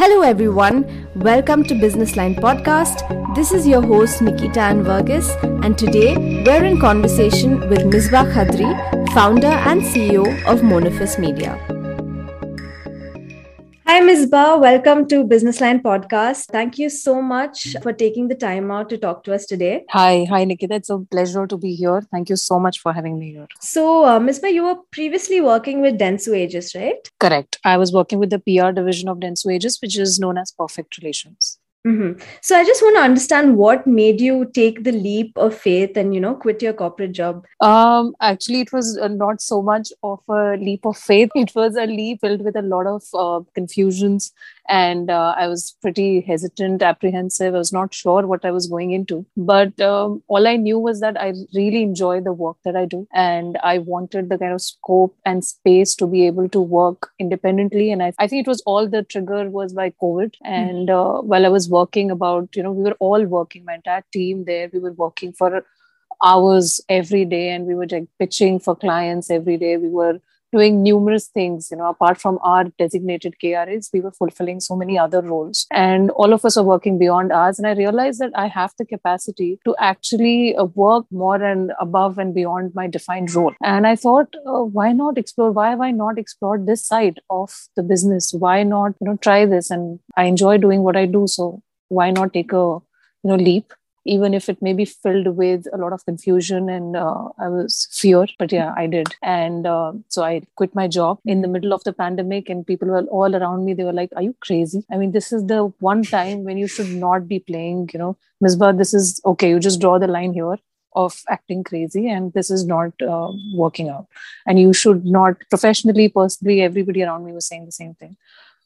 Hello, everyone. Welcome to Business Line Podcast. This is your host, Nikita and Vergis, and today we're in conversation with Misbah Quadri, founder and CEO of Monofys Media. Hi, Misbah. Welcome to Business Line Podcast. Thank you so much for taking the time out to talk to us today. Hi, hi, Nikita. It's a pleasure to be here. Thank you so much for having me here. So, uh, Misbah, you were previously working with Dentsu Aegis, right? Correct. I was working with the PR division of Dentsu Aegis, which is known as Perfect Relations. Mm-hmm. So I just want to understand what made you take the leap of faith and you know quit your corporate job. Um, actually, it was uh, not so much of a leap of faith. It was a leap filled with a lot of uh, confusions and uh, i was pretty hesitant apprehensive i was not sure what i was going into but um, all i knew was that i really enjoy the work that i do and i wanted the kind of scope and space to be able to work independently and i, I think it was all the trigger was by covid and uh, while i was working about you know we were all working my entire team there we were working for hours every day and we were like pitching for clients every day. We were doing numerous things you know apart from our designated kras we were fulfilling so many other roles. And all of us are working beyond ours. And i realized that i have the capacity to actually uh, work more and above and beyond my defined role. And i thought uh, why not explore why have i not explored this side of the business? Why not you know try this? And i enjoy doing what i do. So why not take a you know leap even if it may be filled with a lot of confusion and uh, I was fear. But yeah, I did. And uh, so I quit my job in the middle of the pandemic, and people were all around me. They were like, Are you crazy? I mean, this is the one time when you should not be playing, you know, Ms. Misbah, this is okay. You just draw the line here of acting crazy and this is not uh, working out and you should not professionally personally everybody around me was saying the same thing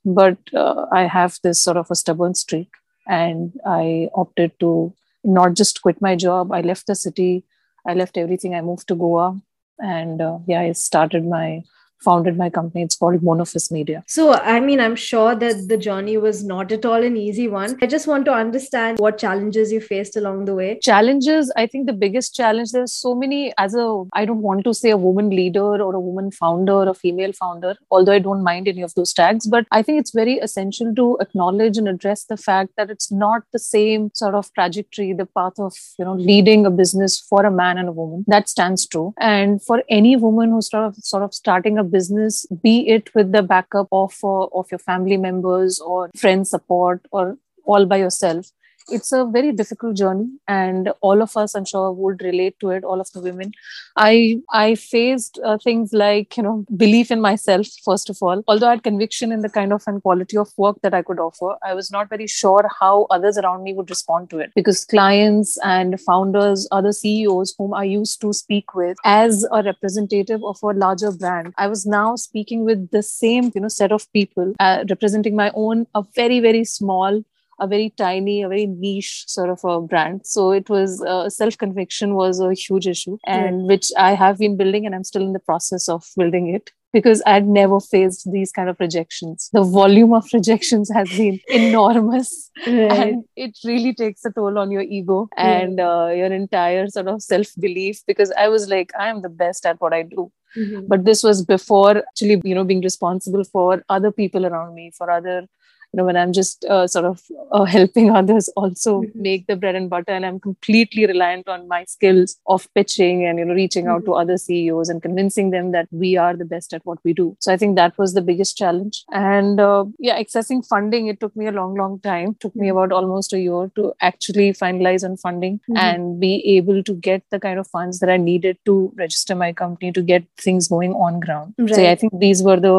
but uh, i have this sort of a stubborn streak and i opted to not just quit my job. I left the city. I left everything. I moved to Goa, and uh, yeah, I started my founded my company. It's called Monofys Media. So, I mean, I'm sure that the journey was not at all an easy one. I just want to understand what challenges you faced along the way. Challenges, I think the biggest challenge, there's so many, as a, I don't want to say a woman leader or a woman founder or a female founder, although I don't mind any of those tags, but I think it's very essential to acknowledge and address the fact that it's not the same sort of trajectory, the path of, you know, leading a business for a man and a woman. That stands true. And for any woman who's sort of, sort of starting a business, be it with the backup of, uh, of your family members or friend support or all by yourself, it's a very difficult journey and all of us i'm sure would relate to it all of the women. I i faced uh, things like you know belief in myself first of all. Although i had conviction in the kind of and quality of work that i could offer i was not very sure how others around me would respond to it. Because clients and founders other ceos whom i used to speak with as a representative of a larger brand i was now speaking with the same you know set of people uh, representing my own a very very small a very tiny, a very niche sort of a brand. So it was uh, self conviction was a huge issue, and yeah. which I have been building, and I'm still in the process of building it because I'd never faced these kind of rejections. The volume of rejections has been enormous, right. and it really takes a toll on your ego and uh, your entire sort of self belief. Because I was like, I am the best at what I do. Mm-hmm. But this was before actually, you know, being responsible for other people around me, for other you know when i'm just uh, sort of uh, helping others also mm-hmm. make the bread and butter and i'm completely reliant on my skills of pitching and you know reaching out mm-hmm. to other ceos and convincing them that we are the best at what we do so i think that was the biggest challenge and uh, yeah accessing funding it took me a long long time it took me mm-hmm. about almost a year to actually finalize on funding mm-hmm. and be able to get the kind of funds that i needed to register my company to get things going on ground right. so yeah, i think these were the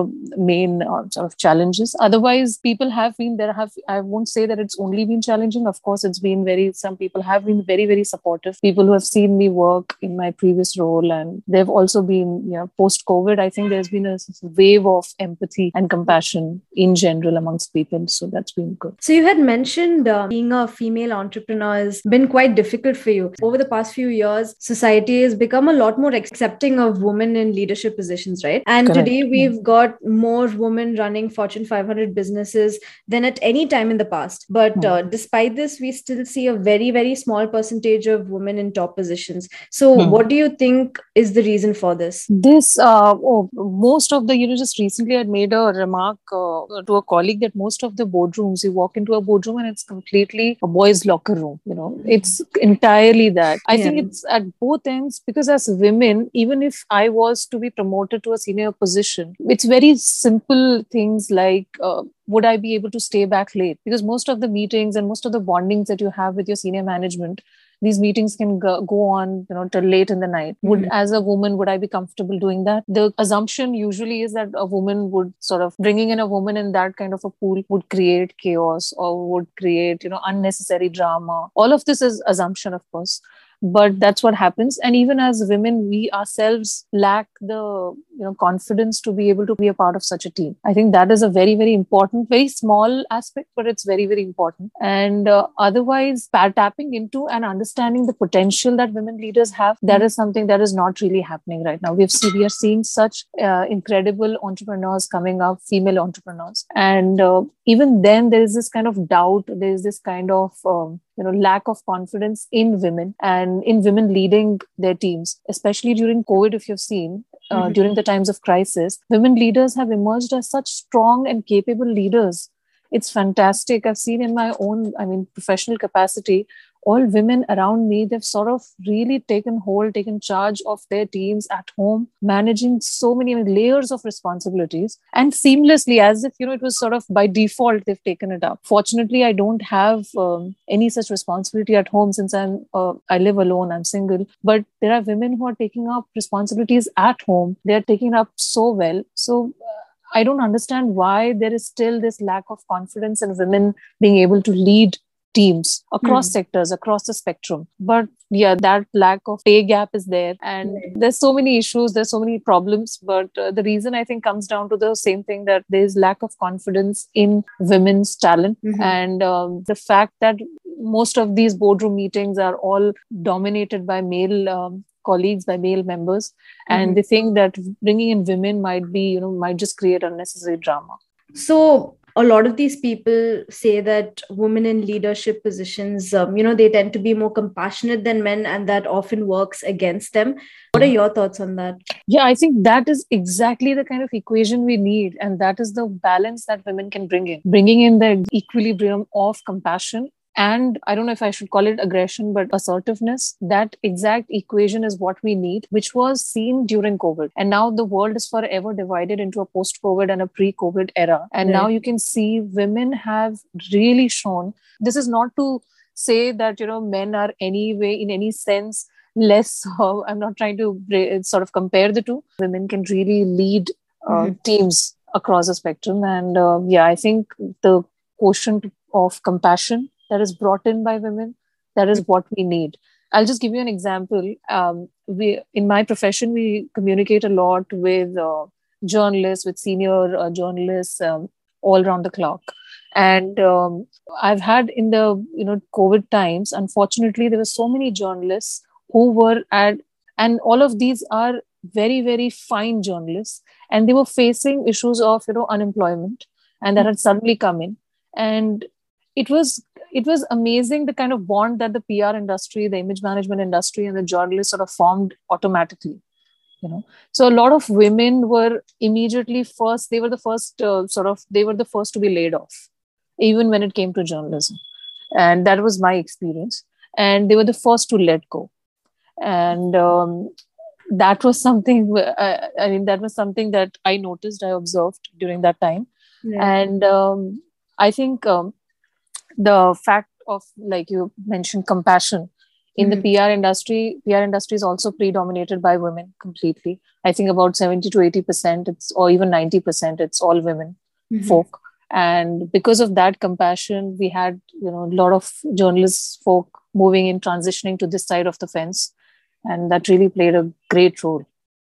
main uh, sort of challenges otherwise people have have been there have i won't say that it's only been challenging. Of course it's been very some people have been very very supportive. People who have seen me work in my previous role and they've also been you know post covid i think there's been a wave of empathy and compassion in general amongst people. So that's been good. So you had mentioned uh, being a female entrepreneur has been quite difficult for you. Over the past few years society has become a lot more accepting of women in leadership positions right? And Correct. today we've got more women running fortune 500 businesses than at any time in the past. But uh, despite this, we still see a very, very small percentage of women in top positions. So, Hmm. what do you think is the reason for this? This, uh, oh, most of the, you know, just recently I made a remark uh, to a colleague that most of the boardrooms, you walk into a boardroom and it's completely a boys' locker room. You know, it's entirely that. I think it's at both ends because as women, even if I was to be promoted to a senior position, it's very simple things like, uh, would I be able to stay back late? Because most of the meetings and most of the bondings that you have with your senior management these meetings can go, go on you know till late in the night. Would Mhm. as a woman would i be comfortable doing that? The assumption usually is that a woman would sort of bringing in a woman in that kind of a pool would create chaos or would create you know unnecessary drama. All of this is assumption of course. But that's what happens. And even as women we ourselves lack the you know confidence to be able to be a part of such a team. I think that is a very very important very small aspect but it's very very important. And uh, otherwise tapping into and understanding the potential that women leaders have that is something that is not really happening right now. We've seen we are seeing such uh, incredible entrepreneurs coming up female entrepreneurs. And uh, even then there is this kind of doubt there is this kind of um, you know lack of confidence in women and in women leading their teams especially during covid if you've seen uh, Mhm. during the times of crisis women leaders have emerged as such strong and capable leaders it's fantastic i've seen in my own i mean professional capacity all women around me they've sort of really taken hold taken charge of their teams at home managing so many layers of responsibilities. And seamlessly as if you know it was sort of by default they've taken it up. Fortunately i don't have um, any such responsibility at home since i'm uh, i live alone i'm single. But there are women who are taking up responsibilities at home. They're taking up so well. So uh, I don't understand why there is still this lack of confidence in women being able to lead teams across Hmm. sectors, across the spectrum. But yeah, that lack of pay gap is there. And Right. there's so many issues, there's so many problems. But uh, the reason I think comes down to the same thing that there's lack of confidence in women's talent. Mhm. And um, the fact that most of these boardroom meetings are all dominated by male um, colleagues, by male members. And Mhm. they think that bringing in women might be, you know, might just create unnecessary drama. So a lot of these people say that women in leadership positions, um, you know, they tend to be more compassionate than men, and that often works against them. What are your thoughts on that? Yeah, I think that is exactly the kind of equation we need. And that is the balance that women can bring in, bringing in the equilibrium of compassion. And I don't know if I should call it aggression, but assertiveness. That exact equation is what we need, which was seen during COVID. And now the world is forever divided into a post COVID and a pre COVID era. And now you can see women have really shown this is not to say that, you know, men are any way, in any sense, less uh, i'm not trying to sort of compare the two women can really lead uh, Mhm. teams across the spectrum and uh, yeah i think the quotient of compassion that is brought in by women that is what we need. I'll just give you an example. Um, we in my profession we communicate a lot with uh, journalists with senior uh, journalists um, all around the clock. And um, i've had in the you know covid times unfortunately there were so many journalists who were at and all of these are very very fine journalists and they were facing issues of you know unemployment and that had suddenly come in. And it was it was amazing the kind of bond that the pr industry the image management industry and the journalists sort of formed automatically you know. So a lot of women were immediately first they were the first uh, sort of they were the first to be laid off even when it came to journalism. And that was my experience. And they were the first to let go. And um, that was something I, I mean that was something that i noticed i observed during that time. And um, i think um, the fact of like you mentioned compassion in Mhm. the pr industry pr industry is also predominated by women completely i think about 70 to 80 percent it's or even 90 percent it's all women Mhm. folk and because of that compassion we had you know a lot of journalists folk moving in transitioning to this side of the fence and that really played a great role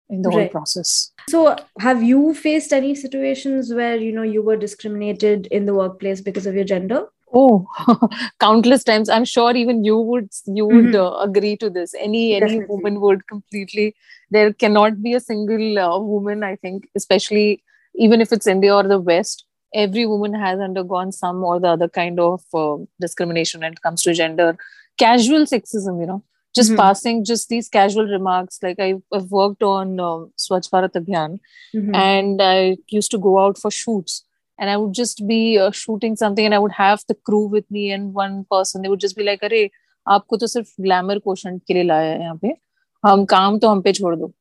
in the whole process So, have you faced any situations where you know you were discriminated in the workplace because of your gender? Oh countless times i'm sure even you would you would Mhm. uh, agree to this any any Definitely. woman would completely there cannot be a single uh, woman i think especially even if it's india or the west every woman has undergone some or the other kind of uh, discrimination when it comes to gender casual sexism you know just mm-hmm. passing just these casual remarks like I, have worked on uh, swachh bharat abhiyan mm-hmm. and i used to go out for shoots and i would just be uh, shooting something and i would have the crew with me and one person they would just be like अरे आपको तो सिर्फ glamour question के लिए लाया है यहाँ पे हम काम तो हम पे छोड़ दो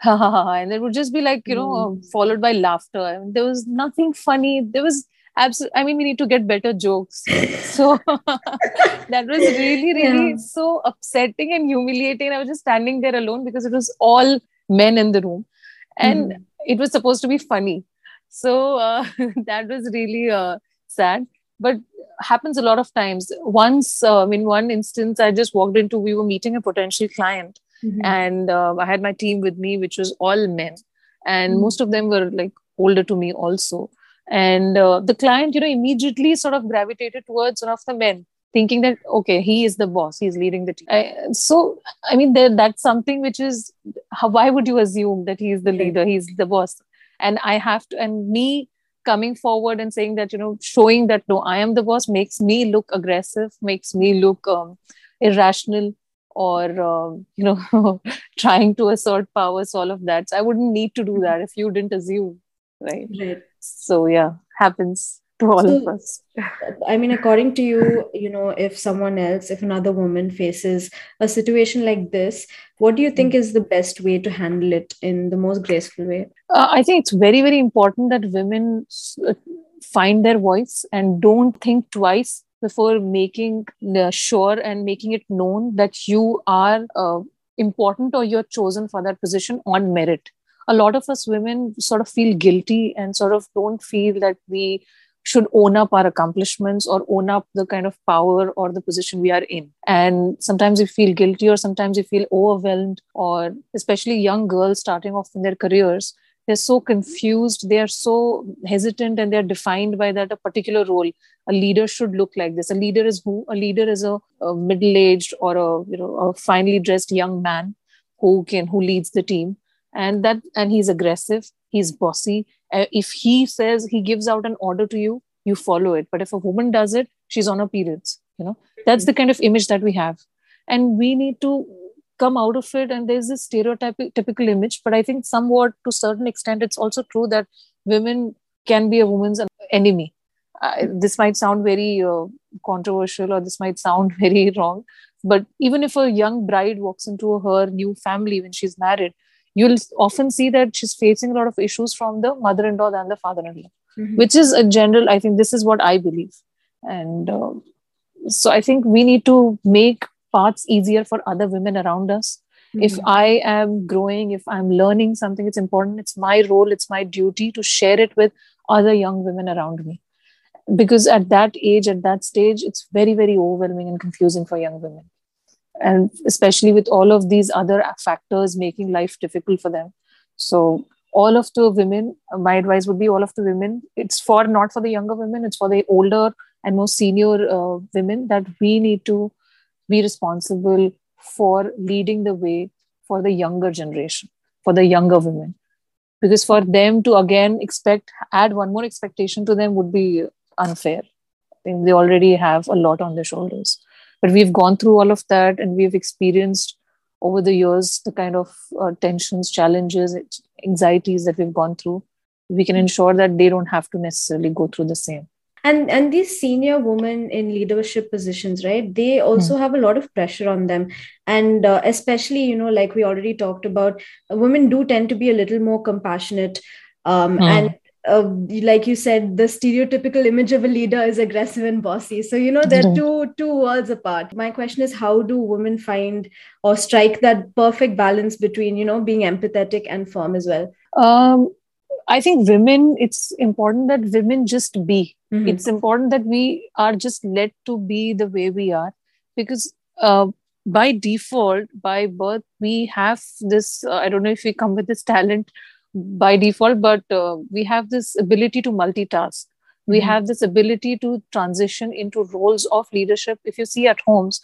and it would just be like you know mm. followed by laughter I mean, there was nothing funny there was absolutely i mean we need to get better jokes so that was really really yeah. so upsetting and humiliating i was just standing there alone because it was all men in the room and mm. it was supposed to be funny so uh, that was really uh, sad. But happens a lot of times. Once uh, in one instance i just walked into we were meeting a potential client mm-hmm. and uh, i had my team with me which was all men. And mm-hmm. most of them were like older to me also. And uh, the client you know immediately sort of gravitated towards one of the men thinking that okay he is the boss he's leading the team. I, so i mean there, that's something which is how, why would you assume that he's the leader he's the boss and i have to and me coming forward and saying that you know showing that no i am the boss makes me look aggressive makes me look um, irrational or um, you know trying to assert powers all of that. So i wouldn't need to do that if you didn't assume right? Right. So yeah happens to all so, of us. I mean according to you you know if someone else if another woman faces a situation like this what do you think is the best way to handle it in the most graceful way? Uh, i think it's very very important that women uh, find their voice and don't think twice before making uh, sure and making it known that you are uh, important or you're chosen for that position on merit. A lot of us women sort of feel guilty and sort of don't feel that we should own up our accomplishments or own up the kind of power or the position we are in. And sometimes we feel guilty or sometimes we feel overwhelmed, or especially young girls starting off in their careers, they're so confused, they are so hesitant, and they're defined by that a particular role. A leader should look like this. A leader is who? A leader is a, a middle-aged or a you know a finely dressed young man who can who leads the team and that and he's aggressive he's bossy. Uh, if he says he gives out an order to you you follow it. But if a woman does it she's on her periods you know? That's the kind of image that we have. And we need to come out of it. And there's this stereotypic typical image. But i think somewhat to certain extent it's also true that women can be a woman's enemy. Uh, this might sound very uh, controversial or this might sound very wrong. But even if a young bride walks into her new family when she's married you'll often see that she's facing a lot of issues from the mother-in-law than the father-in-law mm-hmm. which is a general i think this is what i believe and uh, so i think we need to make paths easier for other women around us mm-hmm. if i am growing if i'm learning something it's important it's my role it's my duty to share it with other young women around me because at that age at that stage it's very very overwhelming and confusing for young women and especially with all of these other factors making life difficult for them. So all of the women my advice would be all of the women it's for not for the younger women it's for the older and more senior uh, women that we need to be responsible for leading the way for the younger generation for the younger women. Because for them to again expect add one more expectation to them would be unfair. I think they already have a lot on their shoulders but we've gone through all of that and we've experienced over the years the kind of uh, tensions challenges anxieties that we've gone through we can ensure that they don't have to necessarily go through the same and and these senior women in leadership positions right they also mm. have a lot of pressure on them and uh, especially you know like we already talked about women do tend to be a little more compassionate um, mm. and uh, like you said, the stereotypical image of a leader is aggressive and bossy. So you know they're two two worlds apart. My question is, how do women find or strike that perfect balance between you know being empathetic and firm as well? Um, I think women. It's important that women just be. Mm-hmm. It's important that we are just led to be the way we are, because uh, by default, by birth, we have this. Uh, I don't know if we come with this talent by default but uh, we have this ability to multitask. We mm-hmm. have this ability to transition into roles of leadership. If you see at homes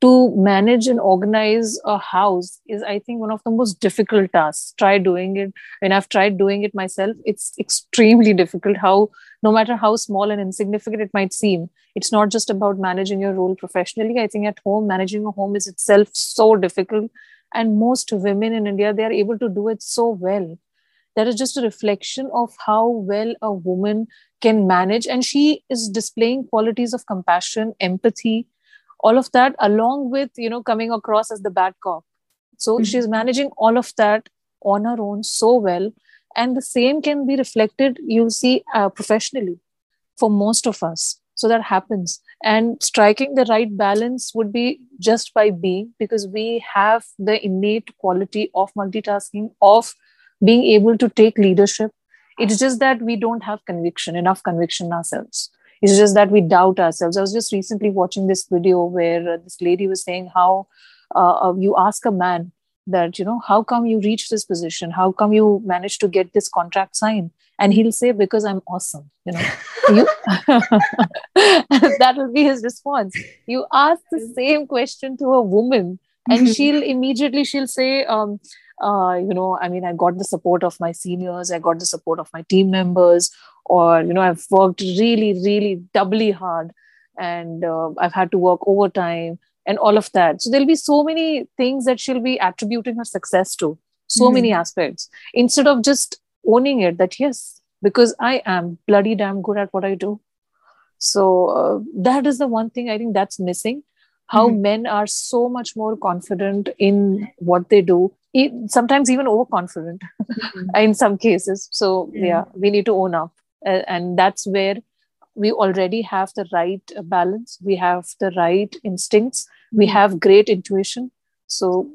to manage and organize a house is i think one of the most difficult tasks. Try doing it. And i've tried doing it myself. It's extremely difficult how no matter how small and insignificant it might seem it's not just about managing your role professionally. I think at home managing a home is itself so difficult. And most women in india they are able to do it so well that is just a reflection of how well a woman can manage and she is displaying qualities of compassion empathy all of that along with you know coming across as the bad cop. So mm-hmm. she's managing all of that on her own so well and the same can be reflected you see uh, professionally for most of us. So that happens. And striking the right balance would be just by being because we have the innate quality of multitasking of being able to take leadership it's just that we don't have conviction enough conviction ourselves it's just that we doubt ourselves. I was just recently watching this video where uh, this lady was saying how uh, uh, you ask a man that, you know, how come you reach this position? How come you managed to get this contract signed? And he'll say, because I'm awesome. You know, you that will be his response. You ask the same question to a woman, and she'll immediately she'll say, um, uh, you know, I mean, I got the support of my seniors, I got the support of my team members, or you know i've worked really really doubly hard and uh, i've had to work overtime and all of that. So there'll be so many things that she'll be attributing her success to. So mm-hmm. many aspects. Instead of just owning it that yes because i am bloody damn good at what i do. So uh, that is the one thing i think that's missing how mm-hmm. men are so much more confident in what they do. Sometimes even overconfident mm-hmm. in some cases. So yeah. we need to own up. Uh, and that's where we already have the right balance. We have the right instincts. We hmm. have great intuition. So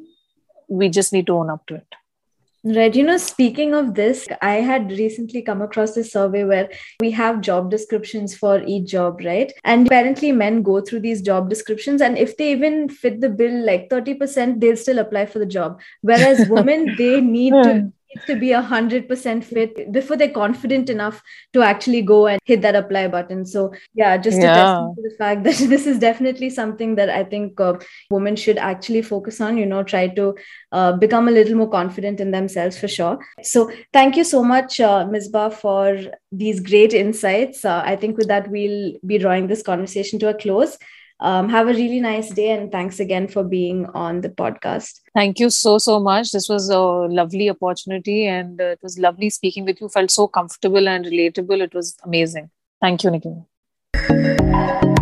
we just need to own up to it Right. You know, speaking of this, I had recently come across this survey where we have job descriptions for each job, right? And apparently, men go through these job descriptions, and if they even fit the bill like 30%, they'll still apply for the job. Whereas women, they need to needs to be a hundred percent fit before they're confident enough to actually go and hit that apply button. So yeah, just to yeah. to the fact that this is definitely something that I think uh, women should actually focus on. You know, try to uh, become a little more confident in themselves for sure. So thank you so much, uh, Misbah, for these great insights. Uh, I think with that we'll be drawing this conversation to a close. Um, have a really nice day and thanks again for being on the podcast. Thank you so, so much. This was a lovely opportunity and uh, it was lovely speaking with you. Felt so comfortable and relatable. It was amazing. Thank you, Nikki.